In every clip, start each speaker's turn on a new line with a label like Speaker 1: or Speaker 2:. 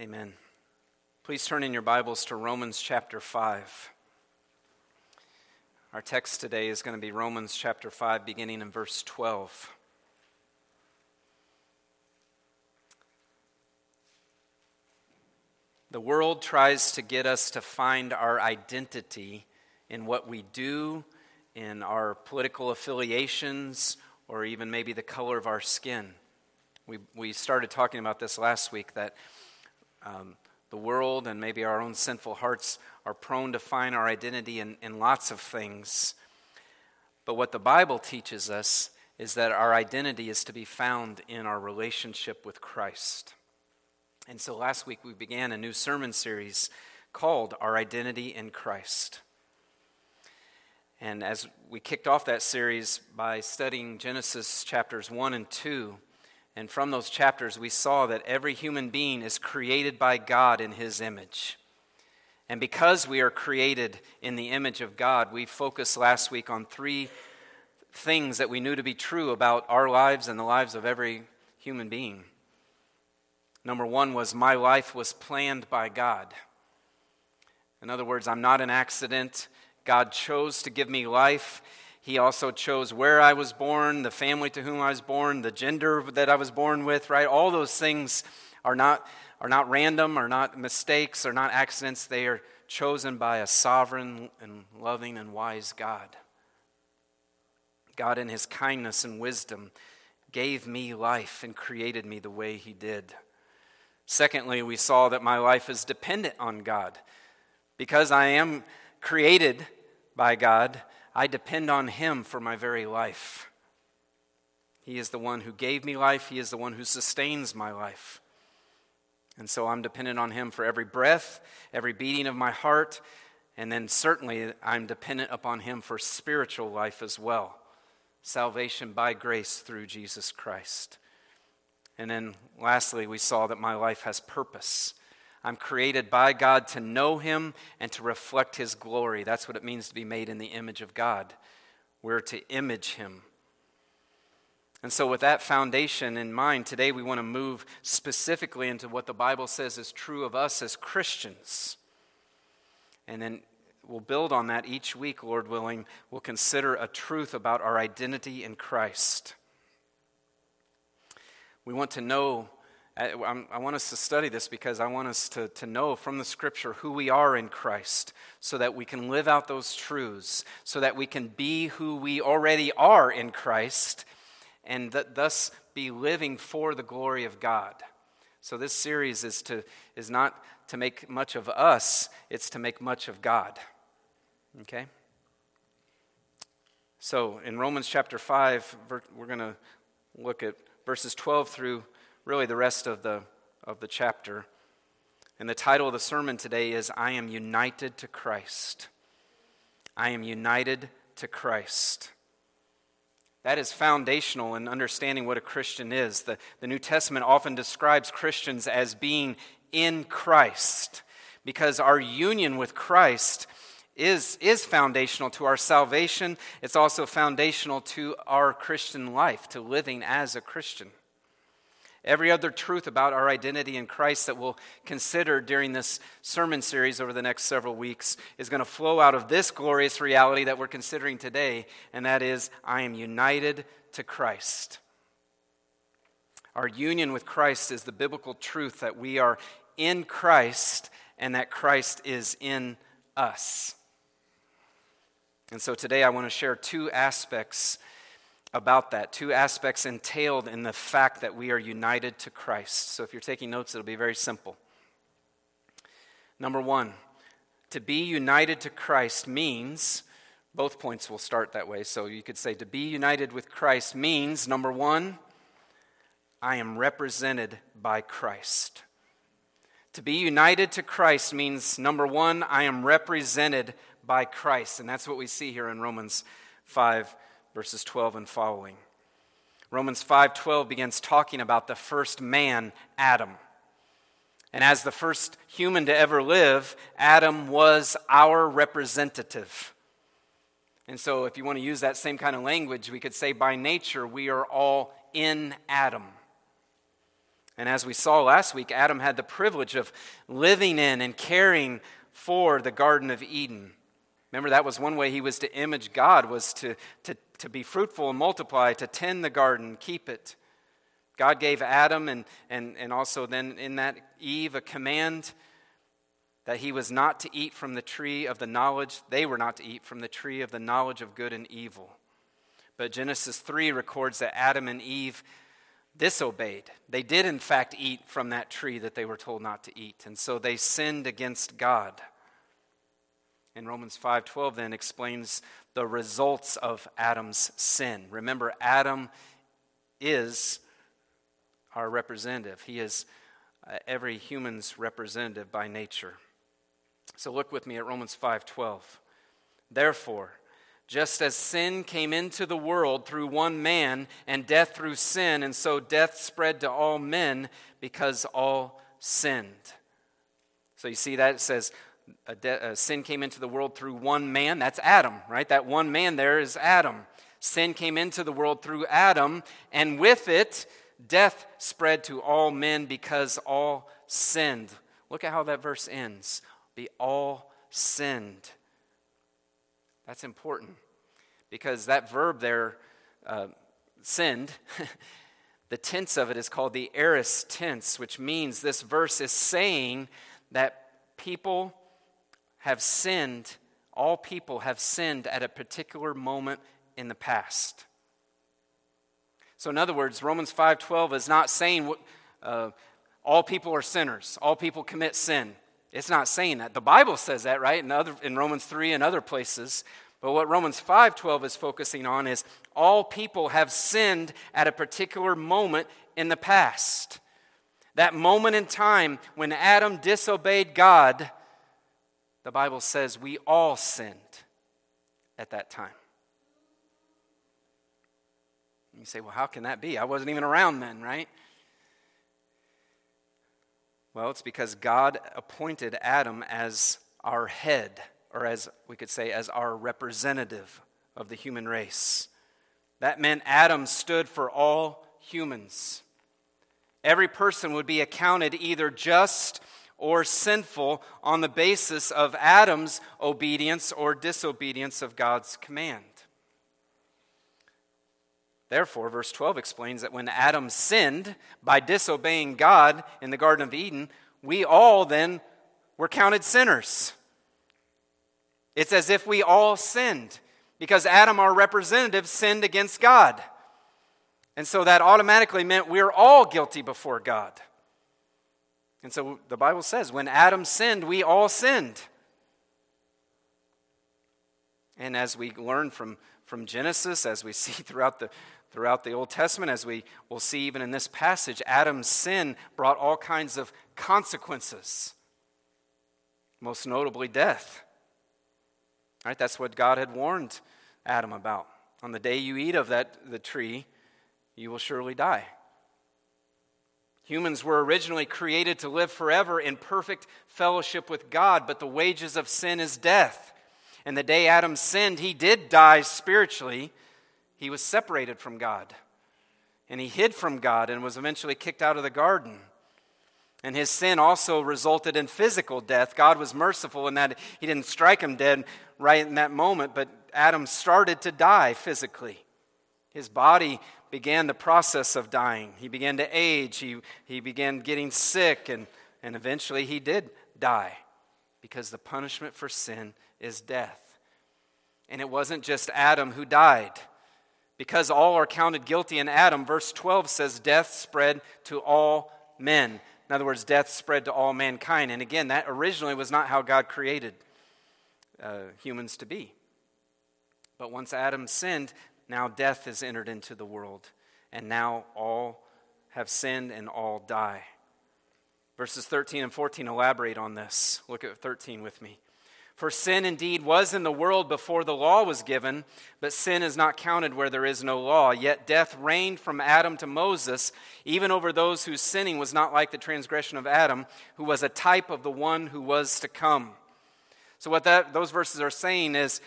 Speaker 1: Amen. Please turn in your Bibles to Romans chapter 5. Our text today is going to be Romans chapter 5, beginning in verse 12. The world tries to get us to find our identity in what we do, in our political affiliations, or even maybe the color of our skin. We, we started talking about this last week that um, the world and maybe our own sinful hearts are prone to find our identity in, in lots of things. But what the Bible teaches us is that our identity is to be found in our relationship with Christ. And so last week we began a new sermon series called Our Identity in Christ. And as we kicked off that series by studying Genesis chapters 1 and 2, and from those chapters we saw that every human being is created by God in his image. And because we are created in the image of God, we focused last week on three things that we knew to be true about our lives and the lives of every human being. Number one was my life was planned by God. In other words, I'm not an accident. God chose to give me life. He also chose where I was born, the family to whom I was born, the gender that I was born with, right? All those things are not, are not random, are not mistakes, are not accidents. They are chosen by a sovereign and loving and wise God. God, in His kindness and wisdom, gave me life and created me the way He did. Secondly, we saw that my life is dependent on God. Because I am created by God, I depend on Him for my very life. He is the one who gave me life, He is the one who sustains my life. And so I'm dependent on Him for every breath, every beating of my heart, and then certainly I'm dependent upon Him for spiritual life as well salvation by grace through Jesus Christ. And then lastly, we saw that my life has purpose. I'm created by God to know Him and to reflect His glory. That's what it means to be made in the image of God. We're to image Him. And so, with that foundation in mind, today we want to move specifically into what the Bible says is true of us as Christians. And then we'll build on that each week, Lord willing. We'll consider a truth about our identity in Christ. We want to know, I, I want us to study this because I want us to, to know from the scripture who we are in Christ so that we can live out those truths, so that we can be who we already are in Christ, and that thus be living for the glory of God. So this series is to is not to make much of us, it's to make much of God. Okay? So in Romans chapter 5, we're going to look at verses 12 through really the rest of the, of the chapter. And the title of the sermon today is I Am United to Christ. I am united to Christ. That is foundational in understanding what a Christian is. The, the New Testament often describes Christians as being in Christ because our union with Christ is, is foundational to our salvation. It's also foundational to our Christian life, to living as a Christian. Every other truth about our identity in Christ that we'll consider during this sermon series over the next several weeks is going to flow out of this glorious reality that we're considering today, and that is I am united to Christ. Our union with Christ is the biblical truth that we are in Christ and that Christ is in us. And so today I want to share two aspects about that, two aspects entailed in the fact that we are united to Christ. So if you're taking notes, it'll be very simple. Number one, to be united to Christ means, both points will start that way. So you could say to be united with Christ means, number one, I am represented by Christ. To be united to Christ means, number one, I am represented by Christ. And that's what we see here in Romans 5, verses 12 and following. Romans 5:12 begins talking about the first man, Adam. And as the first human to ever live, Adam was our representative. And so, if you want to use that same kind of language, we could say by nature we are all in Adam. And as we saw last week, Adam had the privilege of living in and caring for the Garden of Eden. Remember, that was one way he was to image God, was to, to, to be fruitful and multiply, to tend the garden, keep it. God gave Adam and, and, and also then in that Eve a command that he was not to eat from the tree of the knowledge, they were not to eat from the tree of the knowledge of good and evil. But Genesis 3 records that Adam and Eve disobeyed. They did, in fact, eat from that tree that they were told not to eat. And so they sinned against God. And Romans 5:12 then explains the results of Adam's sin. Remember Adam is our representative. He is uh, every human's representative by nature. So look with me at Romans 5:12. Therefore, just as sin came into the world through one man, and death through sin, and so death spread to all men because all sinned. So you see that it says a de- a sin came into the world through one man. That's Adam, right? That one man there is Adam. Sin came into the world through Adam, and with it, death spread to all men because all sinned. Look at how that verse ends. Be all sinned. That's important because that verb there, uh, sinned, the tense of it is called the aorist tense, which means this verse is saying that people have sinned, all people have sinned at a particular moment in the past. So in other words, Romans 5:12 is not saying uh, all people are sinners, all people commit sin. It's not saying that. The Bible says that, right? In, other, in Romans 3 and other places. But what Romans 5:12 is focusing on is all people have sinned at a particular moment in the past. That moment in time when Adam disobeyed God, the Bible says we all sinned at that time. You say, well, how can that be? I wasn't even around then, right? Well, it's because God appointed Adam as our head, or as we could say, as our representative of the human race. That meant Adam stood for all humans. Every person would be accounted either just or sinful on the basis of Adam's obedience or disobedience of God's command. Therefore, verse 12 explains that when Adam sinned by disobeying God in the Garden of Eden, we all then were counted sinners. It's as if we all sinned because Adam, our representative, sinned against God. And so that automatically meant we're all guilty before God. And so the Bible says when Adam sinned, we all sinned. And as we learn from, from Genesis, as we see throughout the, Throughout the Old Testament, as we will see even in this passage, Adam's sin brought all kinds of consequences, most notably death. Right? That's what God had warned Adam about. On the day you eat of that the tree, you will surely die. Humans were originally created to live forever in perfect fellowship with God, but the wages of sin is death. And the day Adam sinned, he did die spiritually, he was separated from God. And he hid from God and was eventually kicked out of the garden. And his sin also resulted in physical death. God was merciful in that he didn't strike him dead right in that moment, but Adam started to die physically. His body began the process of dying. He began to age. He, he began getting sick, and, and eventually he did die because the punishment for sin is death. And it wasn't just Adam who died. Because all are counted guilty in Adam, verse 12 says, Death spread to all men. In other words, death spread to all mankind. And again, that originally was not how God created uh, humans to be. But once Adam sinned, now death has entered into the world. And now all have sinned and all die. Verses 13 and 14 elaborate on this. Look at 13 with me. For sin indeed was in the world before the law was given, but sin is not counted where there is no law. Yet death reigned from Adam to Moses, even over those whose sinning was not like the transgression of Adam, who was a type of the one who was to come. So, what that, those verses are saying is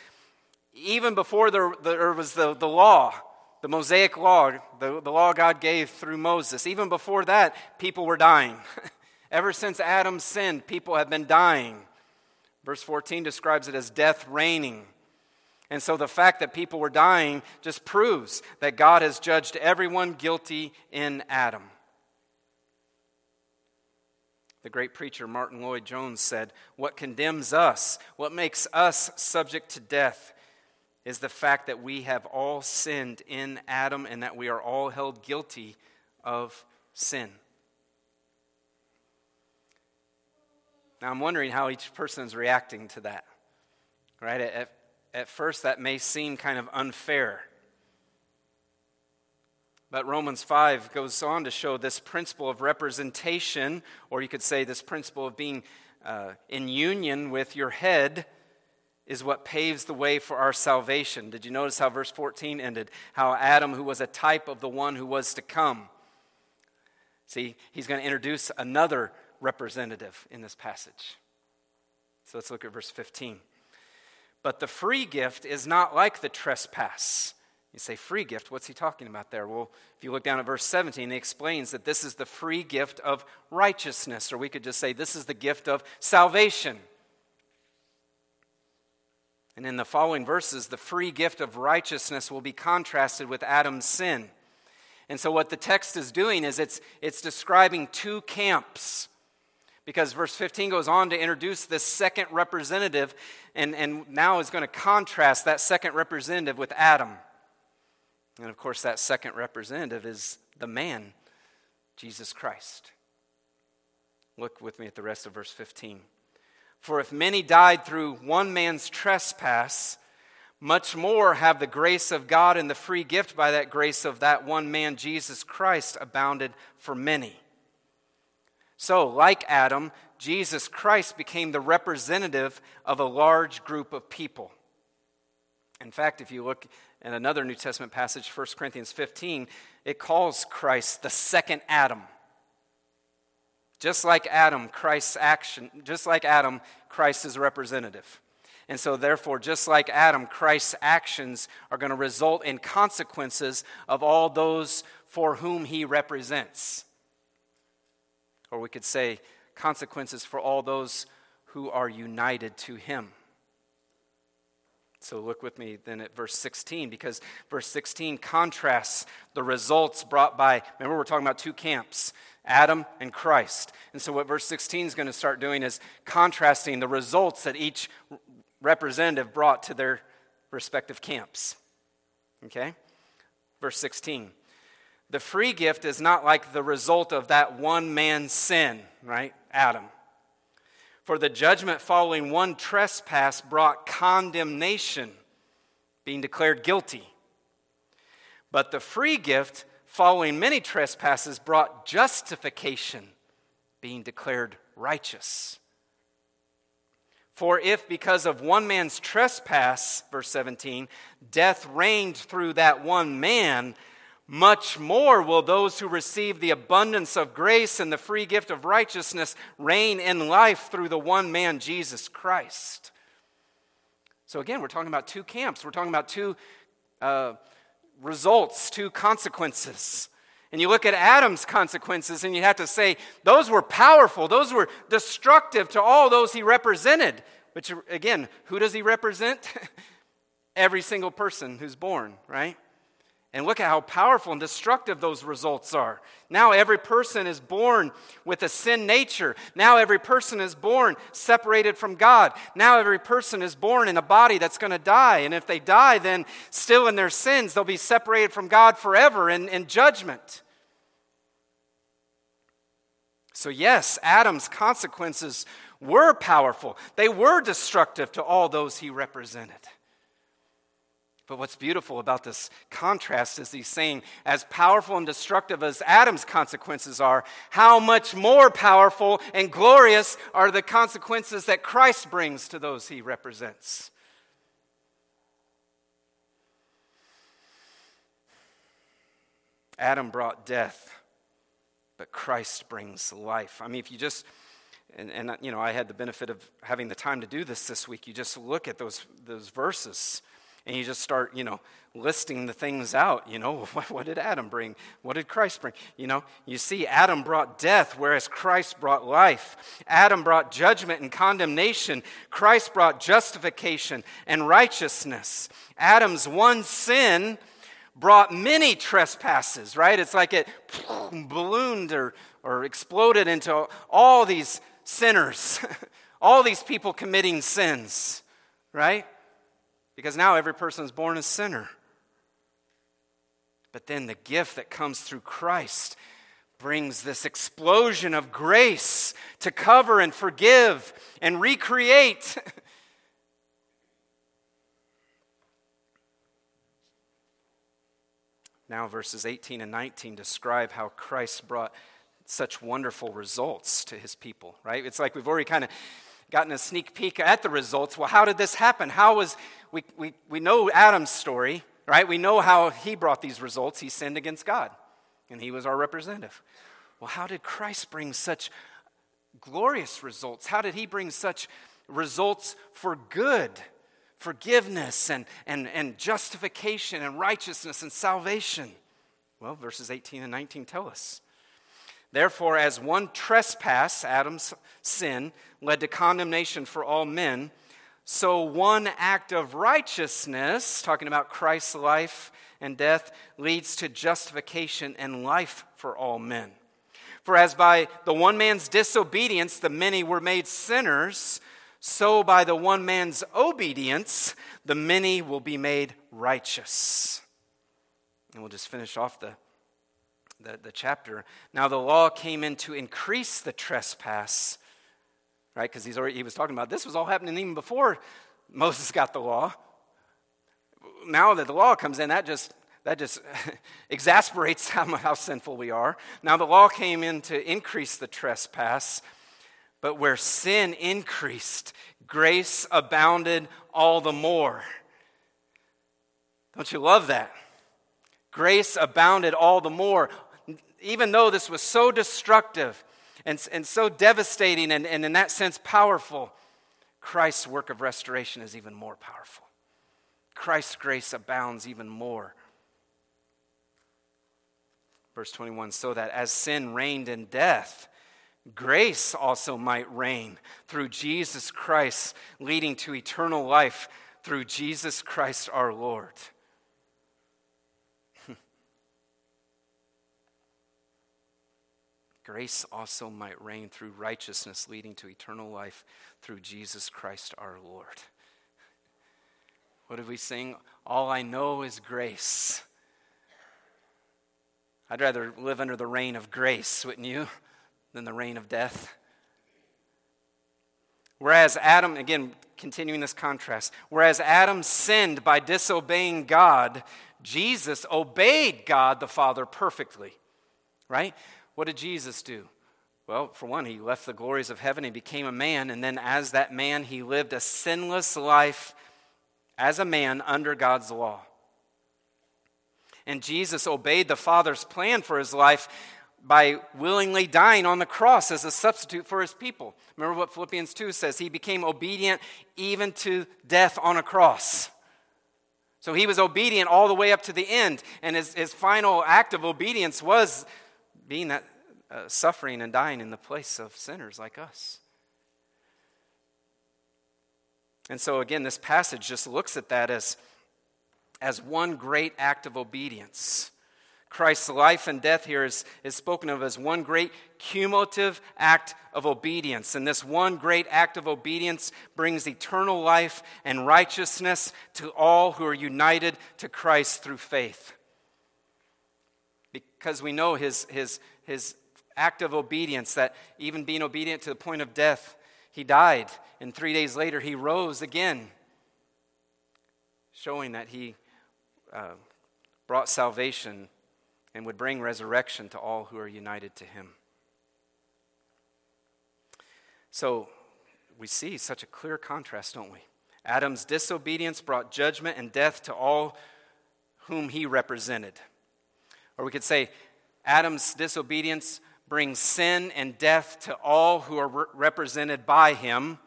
Speaker 1: even before there, there was the, the law, the Mosaic law, the, the law God gave through Moses, even before that, people were dying. Ever since Adam sinned, people have been dying. Verse 14 describes it as death reigning. And so the fact that people were dying just proves that God has judged everyone guilty in Adam. The great preacher Martyn Lloyd-Jones said, What condemns us, what makes us subject to death, is the fact that we have all sinned in Adam and that we are all held guilty of sin. Now, I'm wondering how each person is reacting to that. Right? At, at first, that may seem kind of unfair. But Romans 5 goes on to show this principle of representation, or you could say this principle of being uh, in union with your head is what paves the way for our salvation. Did you notice how verse 14 ended? How Adam, who was a type of the one who was to come. See, he's going to introduce another representative in this passage. So let's look at verse 15. But the free gift is not like the trespass. You say, free gift? What's he talking about there? Well, if you look down at verse 17, he explains that this is the free gift of righteousness, or we could just say this is the gift of salvation. And in the following verses, the free gift of righteousness will be contrasted with Adam's sin. And so, what the text is doing is it's, it's describing two camps. Because verse 15 goes on to introduce this second representative, and, and now is going to contrast that second representative with Adam. And of course, that second representative is the man, Jesus Christ. Look with me at the rest of verse 15. For if many died through one man's trespass, much more have the grace of God and the free gift by that grace of that one man, Jesus Christ, abounded for many. So, like Adam, Jesus Christ became the representative of a large group of people. In fact, if you look at another New Testament passage, 1 Corinthians 15, it calls Christ the second Adam. Just like Adam, Christ's action, just like Adam, Christ is representative. And so, therefore, just like Adam, Christ's actions are going to result in consequences of all those for whom he represents. Or we could say, consequences for all those who are united to him. So look with me then at verse 16, because verse 16 contrasts the results brought by, remember, we're talking about two camps Adam and Christ. And so, what verse 16 is going to start doing is contrasting the results that each representative brought to their respective camps. Okay? Verse 16. The free gift is not like the result of that one man's sin, right? Adam. For the judgment following one trespass brought condemnation, being declared guilty. But the free gift following many trespasses, brought justification, being declared righteous. For if because of one man's trespass, verse 17, death reigned through that one man, much more will those who receive the abundance of grace and the free gift of righteousness reign in life through the one man, Jesus Christ. So, again, we're talking about two camps. We're talking about two uh, results to consequences. And you look at Adam's consequences and you have to say, those were powerful, those were destructive to all those he represented. Which, again, who does he represent? Every single person who's born, right? And look at how powerful and destructive those results are. Now, every person is born with a sin nature. Now, every person is born separated from God. Now, every person is born in a body that's going to die. And if they die, then still in their sins, they'll be separated from God forever in, in judgment. So, yes, Adam's consequences were powerful, they were destructive to all those he represented. But what's beautiful about this contrast is he's saying, as powerful and destructive as Adam's consequences are, how much more powerful and glorious are the consequences that Christ brings to those he represents. Adam brought death, but Christ brings life. I mean, if you just, and, and you know, I had the benefit of having the time to do this this week, you just look at those, those verses And you just start, you know, listing the things out. You know, what, did Adam bring? What did Christ bring? You know, you see, Adam brought death, whereas Christ brought life. Adam brought judgment and condemnation. Christ brought justification and righteousness. Adam's one sin brought many trespasses, right? It's like it ballooned or, or exploded into all these sinners, all these people committing sins, right? Because now every person is born a sinner. But then the gift that comes through Christ brings this explosion of grace to cover and forgive and recreate. now, verses 18 and 19 describe how Christ brought such wonderful results to his people, right? It's like we've already kind of gotten a sneak peek at the results. Well, how did this happen? How was, we, we, we know Adam's story right? We know how he brought these results. He sinned against God, and he was our representative. Well, how did Christ bring such glorious results? How did he bring such results for good? Forgiveness and, and, and justification and righteousness and salvation. Well, verses 18 and 19 tell us. Therefore, as one trespass, Adam's sin, led to condemnation for all men, so, one act of righteousness, talking about Christ's life and death, leads to justification and life for all men. For as by the one man's disobedience the many were made sinners, so by the one man's obedience the many will be made righteous. And we'll just finish off the, the, the chapter. Now, the law came in to increase the trespass right? Because he was talking about this was all happening even before Moses got the law. Now that the law comes in, that just that just exasperates how, how sinful we are. Now the law came in to increase the trespass, but where sin increased, grace abounded all the more. Don't you love that? Grace abounded all the more. Even though this was so destructive, and, and so devastating and, and, in that sense, powerful, Christ's work of restoration is even more powerful. Christ's grace abounds even more. Verse 21 so that as sin reigned in death, grace also might reign through Jesus Christ, leading to eternal life through Jesus Christ our Lord. Grace also might reign through righteousness, leading to eternal life through Jesus Christ our Lord. What did we sing? All I know is grace. I'd rather live under the reign of grace, wouldn't you, than the reign of death. Whereas Adam, again, continuing this contrast, whereas Adam sinned by disobeying God, Jesus obeyed God the Father perfectly, right? What did Jesus do? Well, for one, he left the glories of heaven, he became a man, and then as that man, he lived a sinless life as a man under God's law. And Jesus obeyed the Father's plan for his life by willingly dying on the cross as a substitute for his people. Remember what Philippians 2 says? He became obedient even to death on a cross. So he was obedient all the way up to the end. And his, his final act of obedience was being that uh, suffering and dying in the place of sinners like us. And so, again, this passage just looks at that as, as one great act of obedience. Christ's life and death here is, is spoken of as one great cumulative act of obedience. And this one great act of obedience brings eternal life and righteousness to all who are united to Christ through faith because we know his, his, his act of obedience, that even being obedient to the point of death, he died, and three days later he rose again, showing that he uh, brought salvation and would bring resurrection to all who are united to him. So we see such a clear contrast, don't we? Adam's disobedience brought judgment and death to all whom he represented. Or we could say, Adam's disobedience brings sin and death to all who are re- represented by him,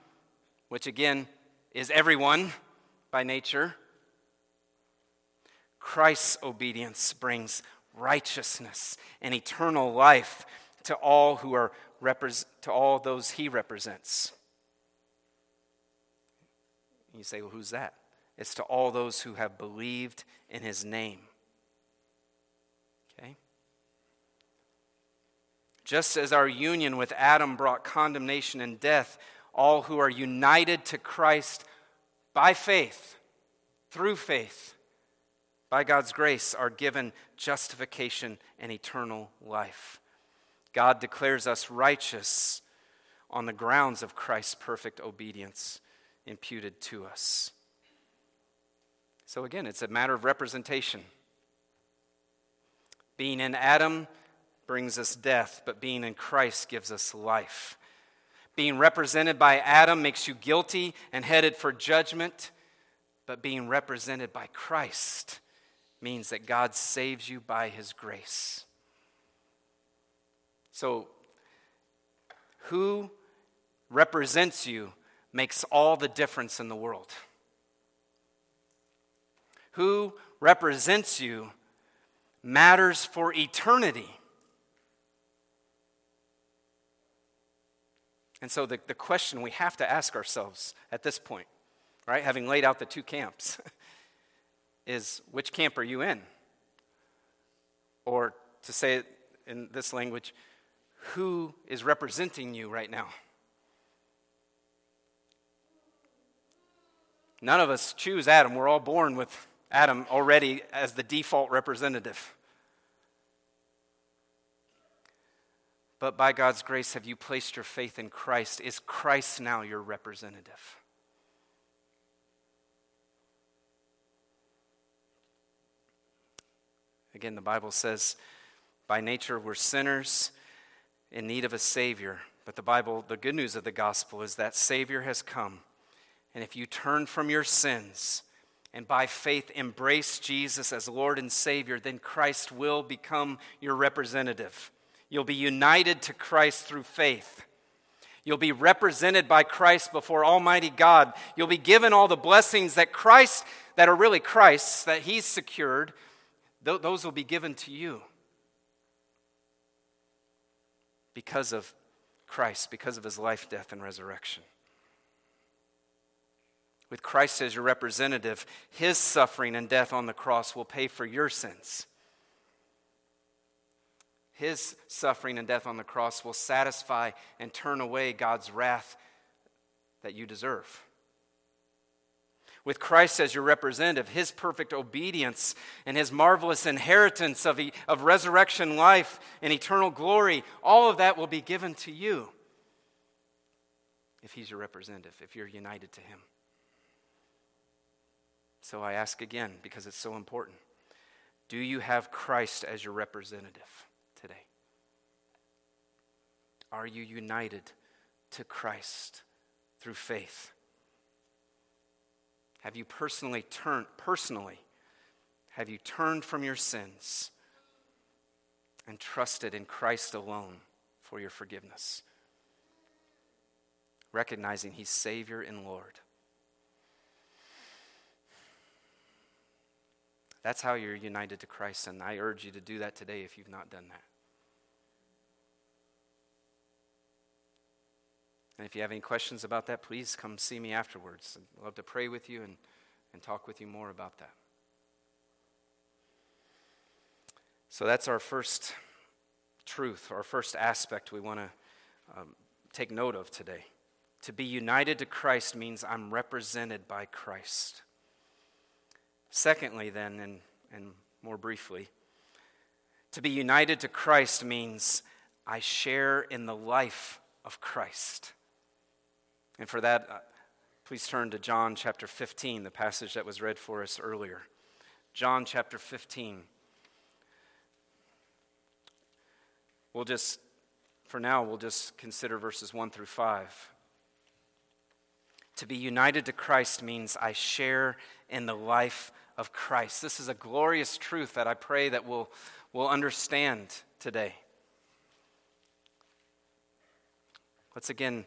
Speaker 1: which again is everyone by nature. Christ's obedience brings righteousness and eternal life to all who are to all those he represents. You say, well, who's that? It's to all those who have believed in his name. Okay? Just as our union with Adam brought condemnation and death, all who are united to Christ by faith, through faith, by God's grace, are given justification and eternal life. God declares us righteous on the grounds of Christ's perfect obedience imputed to us. So, again, it's a matter of representation. Being in Adam brings us death, but being in Christ gives us life. Being represented by Adam makes you guilty and headed for judgment, but being represented by Christ means that God saves you by his grace. So, who represents you makes all the difference in the world. Who represents you matters for eternity. And so, the, the question we have to ask ourselves at this point, right, having laid out the two camps, is which camp are you in? Or to say it in this language, who is representing you right now? None of us choose Adam. We're all born with Adam already as the default representative. But by God's grace, have you placed your faith in Christ? Is Christ now your representative? Again, the Bible says, by nature, we're sinners in need of a Savior. But the Bible, the good news of the gospel is that Savior has come. And if you turn from your sins and by faith embrace Jesus as Lord and Savior, then Christ will become your representative. You'll be united to Christ through faith. You'll be represented by Christ before Almighty God. You'll be given all the blessings that Christ, that are really Christ's, that He's secured, those will be given to you because of Christ, because of His life, death, and resurrection. With Christ as your representative, his suffering and death on the cross will pay for your sins. His suffering and death on the cross will satisfy and turn away God's wrath that you deserve. With Christ as your representative, his perfect obedience and his marvelous inheritance of, of resurrection life and eternal glory, all of that will be given to you if he's your representative, if you're united to him. So I ask again because it's so important Do you have Christ as your representative? Are you united to Christ through faith? Have you personally turned personally have you turned from your sins and trusted in Christ alone for your forgiveness? Recognizing he's Savior and Lord. That's how you're united to Christ, and I urge you to do that today if you've not done that. And if you have any questions about that, please come see me afterwards. I'd love to pray with you and, and talk with you more about that. So that's our first truth, our first aspect we want to um, take note of today. To be united to Christ means I'm represented by Christ. Secondly, then, and, and more briefly, to be united to Christ means I share in the life of Christ. And for that, uh, please turn to John chapter 15, the passage that was read for us earlier. John chapter 15. We'll just, for now, we'll just consider verses 1 through 5. To be united to Christ means I share in the life of Christ. This is a glorious truth that I pray that we'll, we'll understand today. Let's again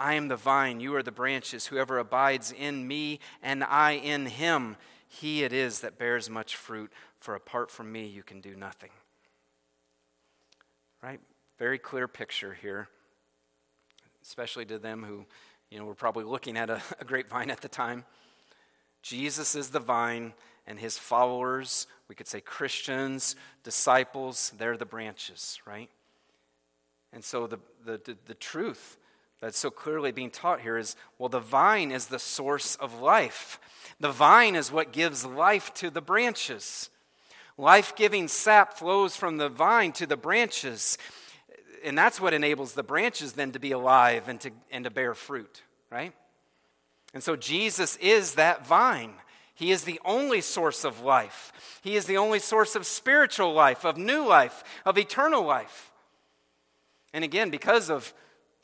Speaker 1: I am the vine, you are the branches. Whoever abides in me, and I in him, he it is that bears much fruit, for apart from me you can do nothing. Right? Very clear picture here, especially to them who, you know, were probably looking at a, a grapevine at the time. Jesus is the vine, and his followers, we could say Christians, disciples, they're the branches, right? And so the, the, the, the truth that's so clearly being taught here is well, the vine is the source of life. The vine is what gives life to the branches. Life giving sap flows from the vine to the branches. And that's what enables the branches then to be alive and to, and to bear fruit, right? And so Jesus is that vine. He is the only source of life. He is the only source of spiritual life, of new life, of eternal life. And again, because of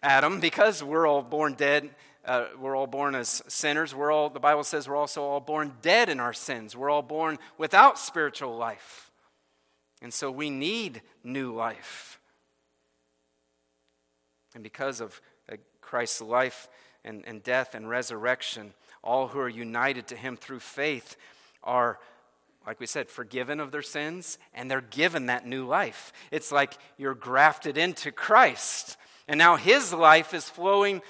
Speaker 1: Adam, because we're all born dead uh, we're all born as sinners. We're all, the Bible says we're also all born dead in our sins. We're all born without spiritual life. And so we need new life. And because of uh, Christ's life and, and death and resurrection, all who are united to him through faith are, like we said, forgiven of their sins and they're given that new life. It's like you're grafted into Christ. And now his life is flowing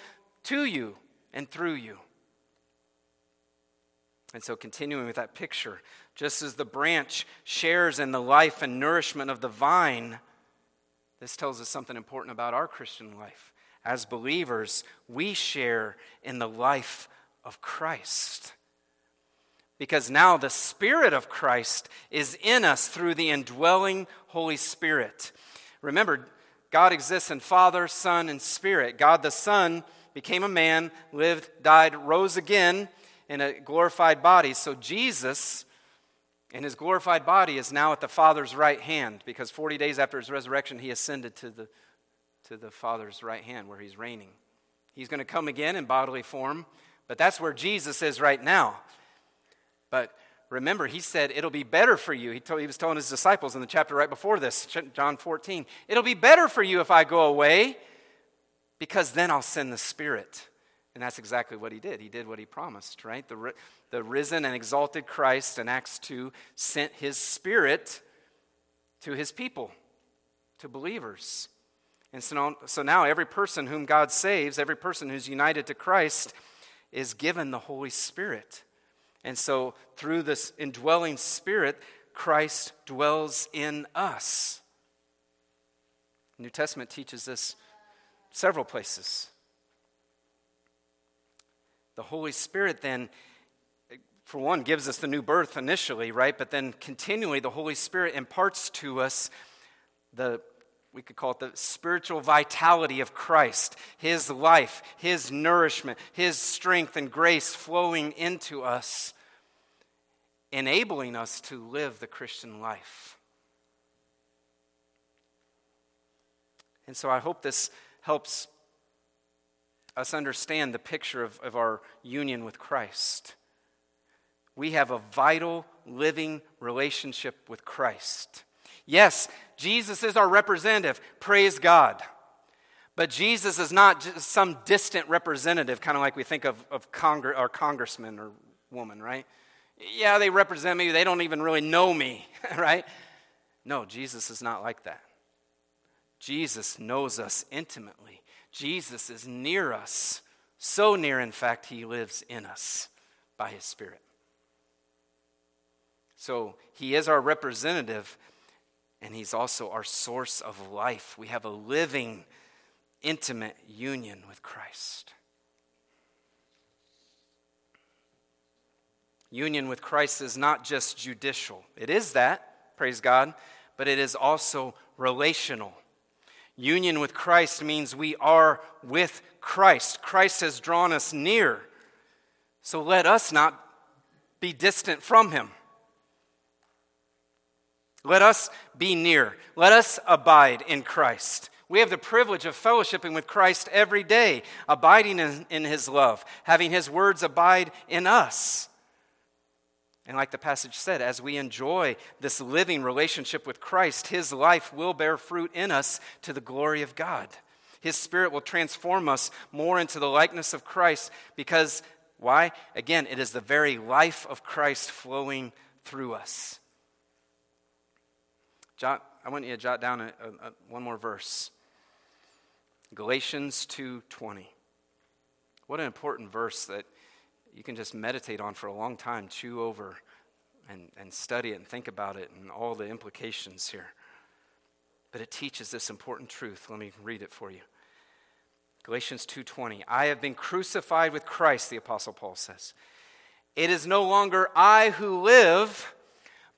Speaker 1: to you and through you. And so, continuing with that picture, just as the branch shares in the life and nourishment of the vine, this tells us something important about our Christian life. As believers, we share in the life of Christ. Because now the Spirit of Christ is in us through the indwelling Holy Spirit. Remember, God exists in Father, Son, and Spirit. God the Son became a man, lived, died, rose again in a glorified body. So Jesus, in his glorified body, is now at the Father's right hand because 40 days after his resurrection, he ascended to the, to the Father's right hand where he's reigning. He's going to come again in bodily form, but that's where Jesus is right now. But remember, he said, It'll be better for you. He, told, he was telling his disciples in the chapter right before this, John 14, It'll be better for you if I go away because then I'll send the Spirit. And that's exactly what he did. He did what he promised, right? The, the risen and exalted Christ in Acts 2 sent his Spirit to his people, to believers. And so now, so now every person whom God saves, every person who's united to Christ, is given the Holy Spirit. And so through this indwelling Spirit, Christ dwells in us. New Testament teaches this several places. The Holy Spirit then, for one, gives us the new birth initially, right? But then continually, the Holy Spirit imparts to us the we could call it the spiritual vitality of Christ, His life, His nourishment, His strength and grace flowing into us, enabling us to live the Christian life. And so I hope this helps us understand the picture of, of our union with Christ. We have a vital, living relationship with Christ. Yes, Jesus is our representative. Praise God. But Jesus is not just some distant representative, kind of like we think of, of Congre- our congressman or woman, right? Yeah, they represent me. They don't even really know me, right? No, Jesus is not like that. Jesus knows us intimately. Jesus is near us, so near, in fact, he lives in us by his Spirit. So he is our representative, and he's also our source of life. We have a living, intimate union with Christ. Union with Christ is not just judicial, it is that, praise God, but it is also relational. Union with Christ means we are with Christ. Christ has drawn us near. So let us not be distant from him. Let us be near. Let us abide in Christ. We have the privilege of fellowshipping with Christ every day, abiding in, in, his love, having his words abide in us. And like the passage said, as we enjoy this living relationship with Christ, his life will bear fruit in us to the glory of God. His spirit will transform us more into the likeness of Christ because, why? Again, it is the very life of Christ flowing through us. Jot, I want you to jot down a, a, a, one more verse. Galatians 2:20. What an important verse that you can just meditate on for a long time, chew over and, and study it and think about it and all the implications here. But it teaches this important truth. Let me read it for you. Galatians 2:20. I have been crucified with Christ, the apostle Paul says. It is no longer I who live,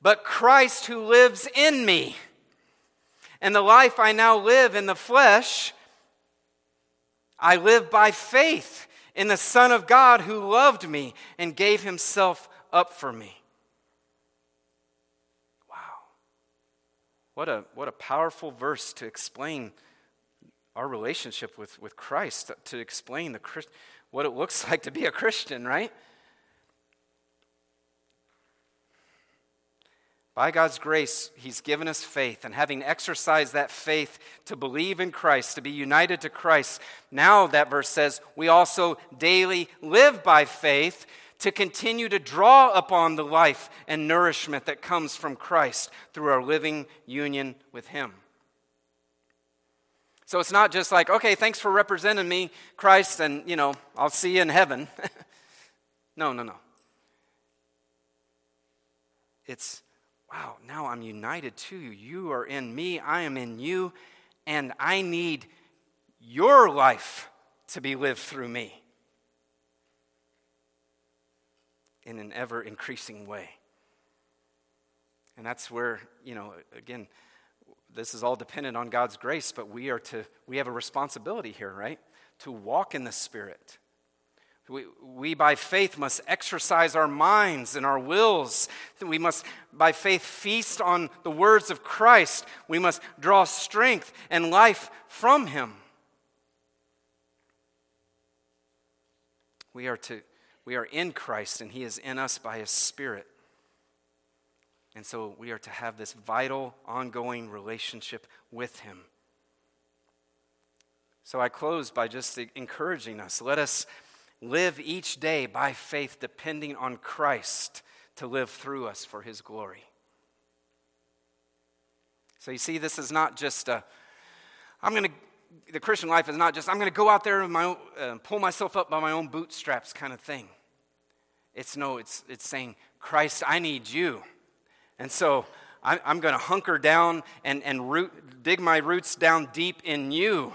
Speaker 1: but Christ who lives in me. And the life I now live in the flesh, I live by faith in the Son of God who loved me and gave himself up for me. Wow. What a, what a powerful verse to explain our relationship with, with Christ, to explain the, what it looks like to be a Christian, right? By God's grace, He's given us faith, and having exercised that faith to believe in Christ, to be united to Christ, now that verse says we also daily live by faith to continue to draw upon the life and nourishment that comes from Christ through our living union with Him. So it's not just like, okay, thanks for representing me, Christ, and, you know, I'll see you in heaven. no, no, no. It's wow, now I'm united to you. You are in me, I am in you, and I need your life to be lived through me in an ever increasing way. And that's where, you know, again, this is all dependent on God's grace, but we are to, we have a responsibility here, right? To walk in the Spirit we, we, by faith, must exercise our minds and our wills. We must, by faith, feast on the words of Christ. We must draw strength and life from Him. We are, to, we are in Christ, and He is in us by His Spirit. And so we are to have this vital, ongoing relationship with Him. So I close by just encouraging us. Let us live each day by faith, depending on Christ to live through us for his glory. So you see, this is not just a, I'm going to, the Christian life is not just, I'm going to go out there and my, uh, pull myself up by my own bootstraps kind of thing. It's no, it's, it's saying, Christ, I need you. And so I, I'm going to hunker down and, and root, dig my roots down deep in you.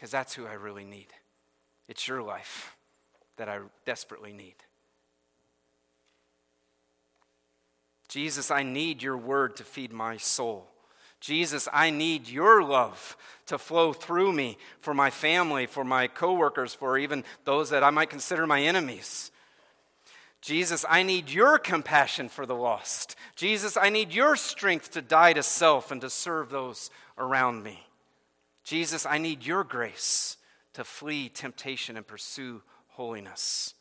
Speaker 1: Because that's who I really need. It's your life that I desperately need. Jesus, I need your word to feed my soul. Jesus, I need your love to flow through me for my family, for my coworkers, for even those that I might consider my enemies. Jesus, I need your compassion for the lost. Jesus, I need your strength to die to self and to serve those around me. Jesus, I need your grace to flee temptation and pursue holiness.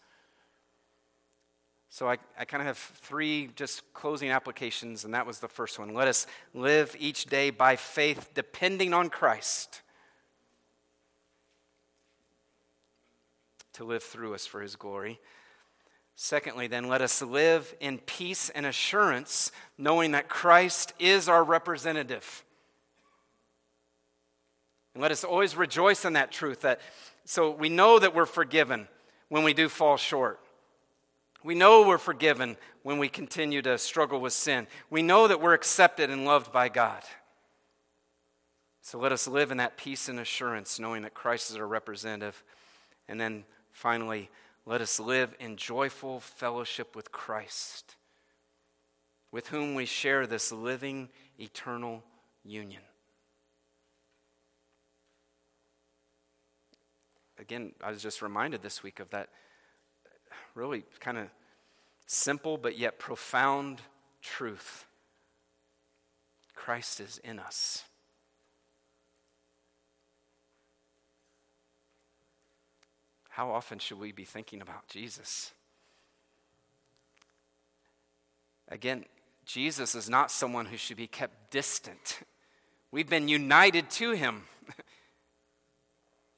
Speaker 1: So I, I kind of have three just closing applications, and that was the first one. Let us live each day by faith, depending on Christ to live through us for his glory. Secondly, then, let us live in peace and assurance, knowing that Christ is our representative. And let us always rejoice in that truth that so we know that we're forgiven when we do fall short. We know we're forgiven when we continue to struggle with sin. We know that we're accepted and loved by God. So let us live in that peace and assurance, knowing that Christ is our representative. And then finally, let us live in joyful fellowship with Christ, with whom we share this living, eternal union. Again, I was just reminded this week of that really kind of simple but yet profound truth Christ is in us. How often should we be thinking about Jesus? Again, Jesus is not someone who should be kept distant. We've been united to him.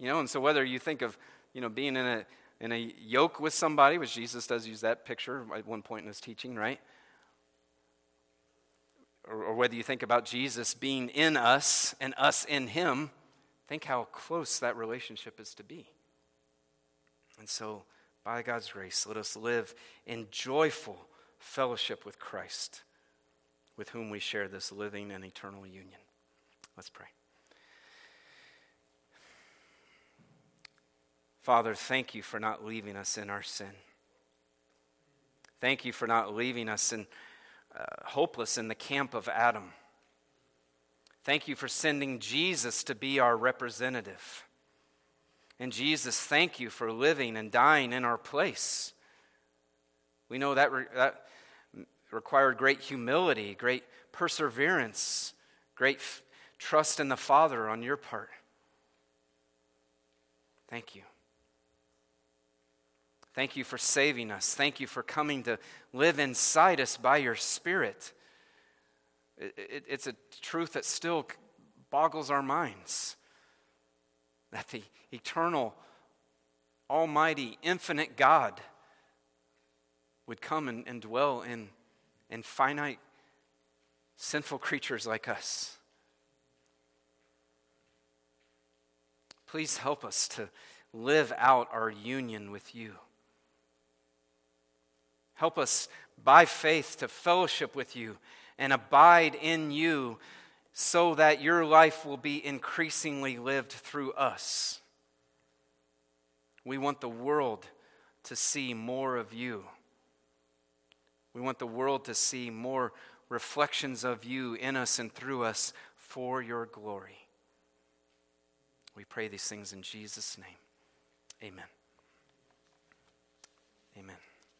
Speaker 1: you know, and so whether you think of, you know, being in a in a yoke with somebody, which Jesus does use that picture at one point in his teaching, right? Or, or whether you think about Jesus being in us and us in him, think how close that relationship is to be. And so, by God's grace, let us live in joyful fellowship with Christ, with whom we share this living and eternal union. Let's pray. Father, thank you for not leaving us in our sin. Thank you for not leaving us in, uh, hopeless in the camp of Adam. Thank you for sending Jesus to be our representative. And Jesus, thank you for living and dying in our place. We know that, re- that required great humility, great perseverance, great f- trust in the Father on your part. Thank you. Thank you for saving us. Thank you for coming to live inside us by your Spirit. It, it, it's a truth that still boggles our minds that the eternal, almighty, infinite God would come and, and dwell in, in finite, sinful creatures like us. Please help us to live out our union with you. Help us by faith to fellowship with you and abide in you so that your life will be increasingly lived through us. We want the world to see more of you. We want the world to see more reflections of you in us and through us for your glory. We pray these things in Jesus' name. Amen. Amen.